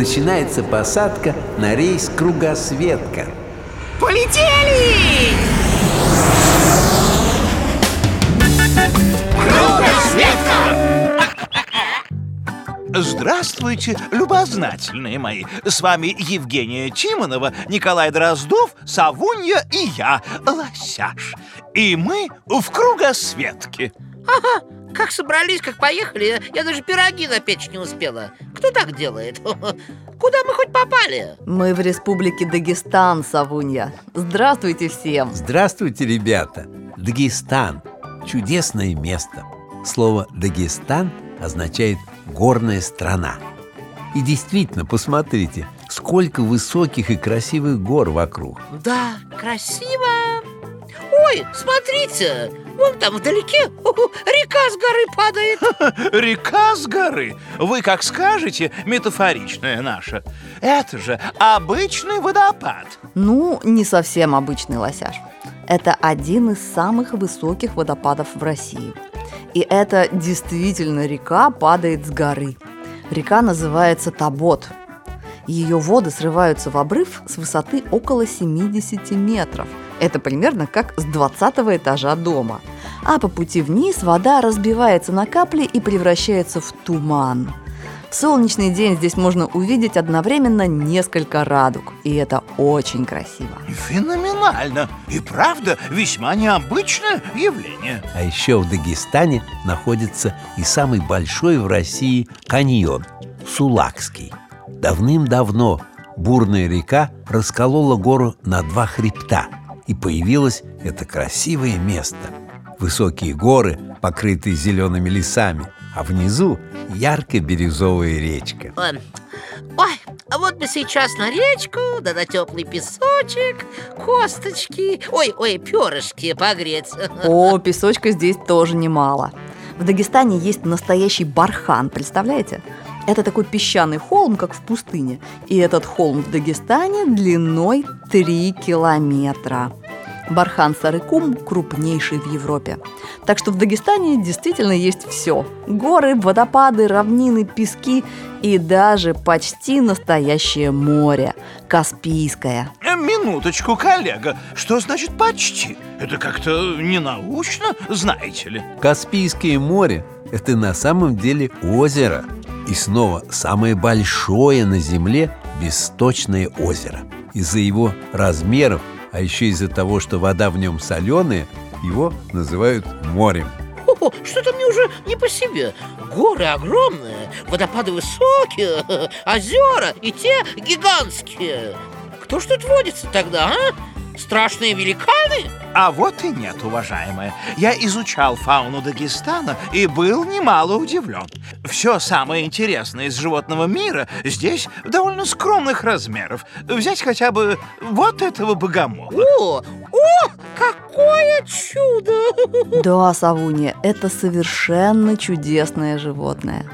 начинается посадка на рейс «Кругосветка». Полетели! Здравствуйте, любознательные мои С вами Евгения Тимонова, Николай Дроздов, Савунья и я, Лосяш И мы в кругосветке Ага, как собрались, как поехали Я даже пироги напечь не успела Кто так делает? Куда мы хоть попали? Мы в республике Дагестан, Савунья Здравствуйте всем Здравствуйте, ребята! Дагестан – чудесное место Слово «Дагестан» означает «горная страна». И действительно, посмотрите, сколько высоких и красивых гор вокруг. Да, красиво Ой, смотрите, вон там вдалеке река с горы падает. Река с горы? Вы как скажете, метафоричная наша. Это же обычный водопад. Ну, не совсем обычный лосяж Это один из самых высоких водопадов в России. И это действительно река падает с горы. Река называется Табот Ее воды срываются в обрыв с высоты около 70 метров это примерно как с 20 этажа дома. А по пути вниз вода разбивается на капли и превращается в туман. В солнечный день здесь можно увидеть одновременно несколько радуг, и это очень красиво. Феноменально! И правда, весьма необычное явление. А еще в Дагестане находится и самый большой в России каньон – Сулакский. Давным-давно бурная река расколола гору на два хребта – и появилось это красивое место. Высокие горы, покрытые зелеными лесами, а внизу ярко-бирюзовая речка. Ой, ой, а вот бы сейчас на речку, да на теплый песочек, косточки, ой, ой, перышки погреть. О, песочка здесь тоже немало. В Дагестане есть настоящий бархан, представляете? Это такой песчаный холм, как в пустыне. И этот холм в Дагестане длиной 3 километра. Бархан Сарыкум крупнейший в Европе. Так что в Дагестане действительно есть все. Горы, водопады, равнины, пески и даже почти настоящее море. Каспийское. Э, Минуточку, коллега, что значит почти? Это как-то ненаучно, знаете ли Каспийское море – это на самом деле озеро И снова самое большое на Земле бесточное озеро Из-за его размеров а еще из-за того, что вода в нем соленая, его называют морем. О, что-то мне уже не по себе. Горы огромные, водопады высокие, озера и те гигантские. Кто ж тут водится тогда, а? Страшные великаны? А вот и нет, уважаемая. Я изучал фауну Дагестана и был немало удивлен. Все самое интересное из животного мира здесь довольно скромных размеров. Взять хотя бы вот этого богомола. О, о, какое чудо! Да, Савуния, это совершенно чудесное животное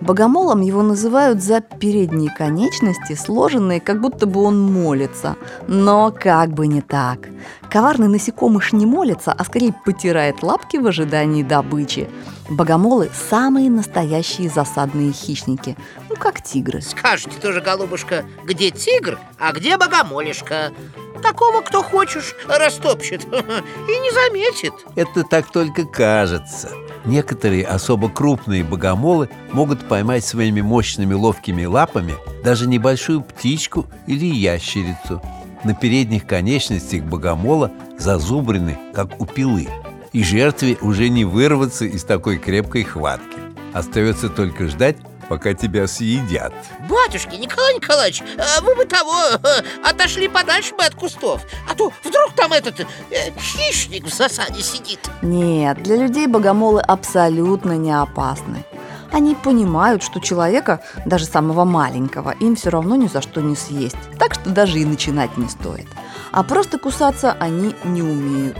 Богомолом его называют за передние конечности, сложенные, как будто бы он молится. Но как бы не так. Коварный насекомыш не молится, а скорее потирает лапки в ожидании добычи. Богомолы – самые настоящие засадные хищники, ну как тигры. Скажите тоже, голубушка, где тигр, а где богомолишка? Такого, кто хочешь, растопчет и не заметит Это так только кажется Некоторые особо крупные богомолы могут поймать своими мощными ловкими лапами даже небольшую птичку или ящерицу. На передних конечностях богомола зазубрены, как у пилы, и жертве уже не вырваться из такой крепкой хватки. Остается только ждать, пока тебя съедят Батюшки, Николай Николаевич, а вы бы того, отошли подальше бы от кустов А то вдруг там этот э, хищник в засаде сидит Нет, для людей богомолы абсолютно не опасны они понимают, что человека, даже самого маленького, им все равно ни за что не съесть. Так что даже и начинать не стоит. А просто кусаться они не умеют.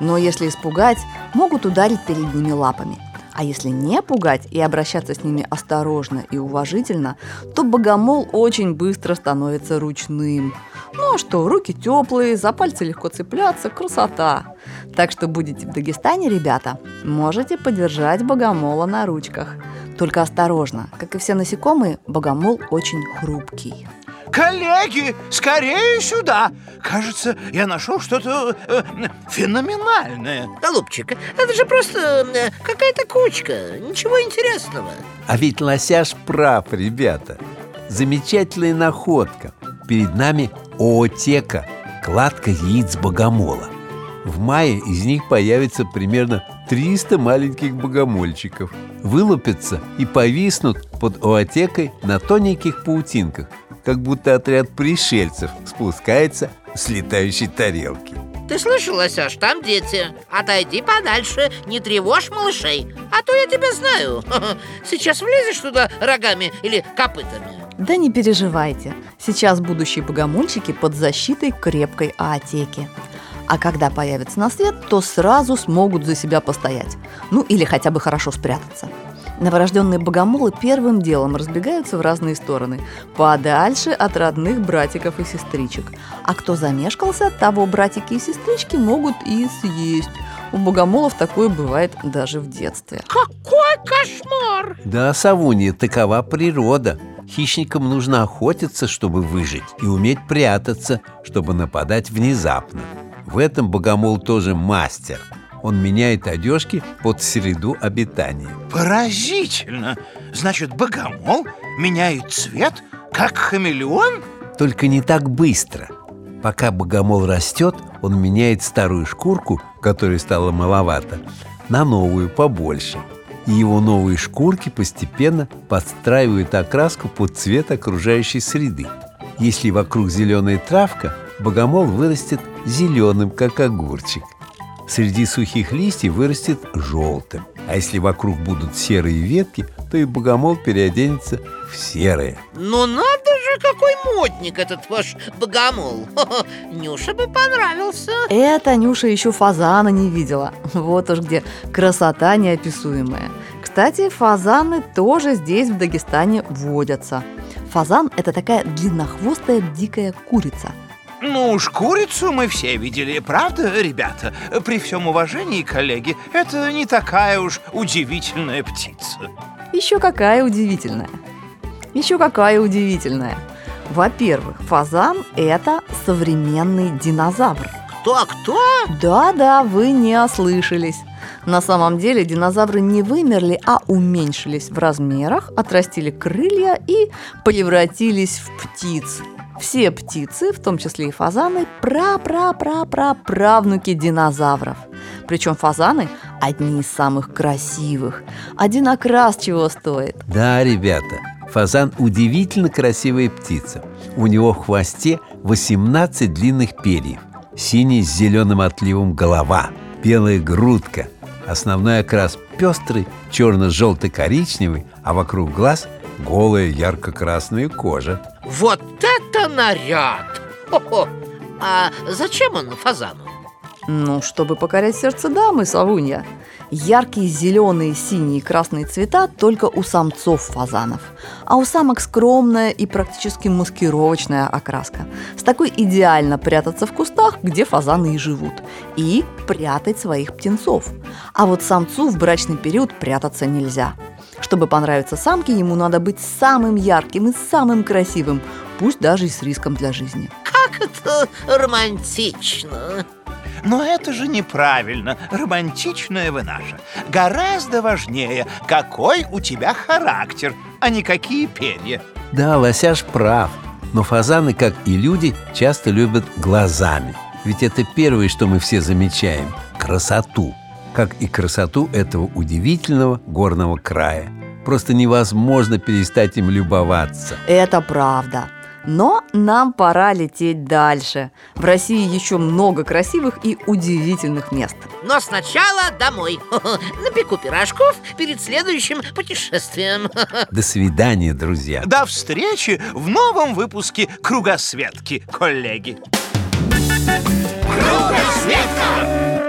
Но если испугать, могут ударить передними лапами – А если не пугать и обращаться с ними осторожно и уважительно, то богомол очень быстро становится ручным. Ну а что, руки теплые, за пальцы легко цепляться, красота. Так что будете в Дагестане, ребята, можете подержать богомола на ручках. Только осторожно, как и все насекомые, богомол очень хрупкий. Коллеги, скорее сюда! Кажется, я нашел что-то э, феноменальное. Голубчик, это же просто э, какая-то кучка, ничего интересного. А ведь лосяш прав, ребята. Замечательная находка. Перед нами оотека, кладка яиц богомола. В мае из них появится примерно 300 маленьких богомольчиков. Вылупятся и повиснут под оотекой на тоненьких паутинках, как будто отряд пришельцев спускается с летающей тарелки. Ты слышал, Лосяш, там дети Отойди подальше, не тревожь малышей А то я тебя знаю Сейчас влезешь туда рогами или копытами Да не переживайте Сейчас будущие богомольчики под защитой крепкой аотеки а когда появятся на свет, то сразу смогут за себя постоять. Ну или хотя бы хорошо спрятаться. Новорожденные богомолы первым делом разбегаются в разные стороны, подальше от родных братиков и сестричек. А кто замешкался, того братики и сестрички могут и съесть. У богомолов такое бывает даже в детстве. Какой кошмар! Да, Савунья, такова природа. Хищникам нужно охотиться, чтобы выжить, и уметь прятаться, чтобы нападать внезапно. В этом богомол тоже мастер. Он меняет одежки под среду обитания. Поразительно! Значит, богомол меняет цвет, как хамелеон? Только не так быстро. Пока богомол растет, он меняет старую шкурку, которой стало маловато, на новую, побольше. И его новые шкурки постепенно подстраивают окраску под цвет окружающей среды. Если вокруг зеленая травка, богомол вырастет зеленым, как огурчик. Среди сухих листьев вырастет желтым. А если вокруг будут серые ветки, то и богомол переоденется в серое. Ну надо же, какой модник этот ваш богомол. Нюша бы понравился. Это Нюша еще фазана не видела. Вот уж где красота неописуемая. Кстати, фазаны тоже здесь, в Дагестане, водятся. Фазан – это такая длиннохвостая дикая курица – ну уж курицу мы все видели, правда, ребята? При всем уважении, коллеги, это не такая уж удивительная птица. Еще какая удивительная. Еще какая удивительная. Во-первых, фазан – это современный динозавр. Кто, кто? Да-да, вы не ослышались. На самом деле динозавры не вымерли, а уменьшились в размерах, отрастили крылья и превратились в птиц. Все птицы, в том числе и фазаны, пра-пра-пра-пра-правнуки динозавров. Причем фазаны одни из самых красивых. Один окрас чего стоит. Да, ребята, фазан удивительно красивая птица. У него в хвосте 18 длинных перьев. Синий с зеленым отливом голова, белая грудка. Основной окрас пестрый, черно-желто-коричневый, а вокруг глаз голая ярко-красная кожа. Вот это наряд! Хо-хо. А зачем он фазану? Ну, чтобы покорять сердце дамы, Савунья. Яркие зеленые, синие и красные цвета только у самцов фазанов, а у самок скромная и практически маскировочная окраска. С такой идеально прятаться в кустах, где фазаны и живут, и прятать своих птенцов. А вот самцу в брачный период прятаться нельзя – чтобы понравиться самке, ему надо быть самым ярким и самым красивым, пусть даже и с риском для жизни. Как это романтично! Но это же неправильно, романтичное вы наше. Гораздо важнее, какой у тебя характер, а не какие перья. Да, лосяш прав, но фазаны, как и люди, часто любят глазами. Ведь это первое, что мы все замечаем – красоту как и красоту этого удивительного горного края. Просто невозможно перестать им любоваться. Это правда. Но нам пора лететь дальше. В России еще много красивых и удивительных мест. Но сначала домой. Напеку пирожков перед следующим путешествием. До свидания, друзья. До встречи в новом выпуске Кругосветки, коллеги. Кругосветка!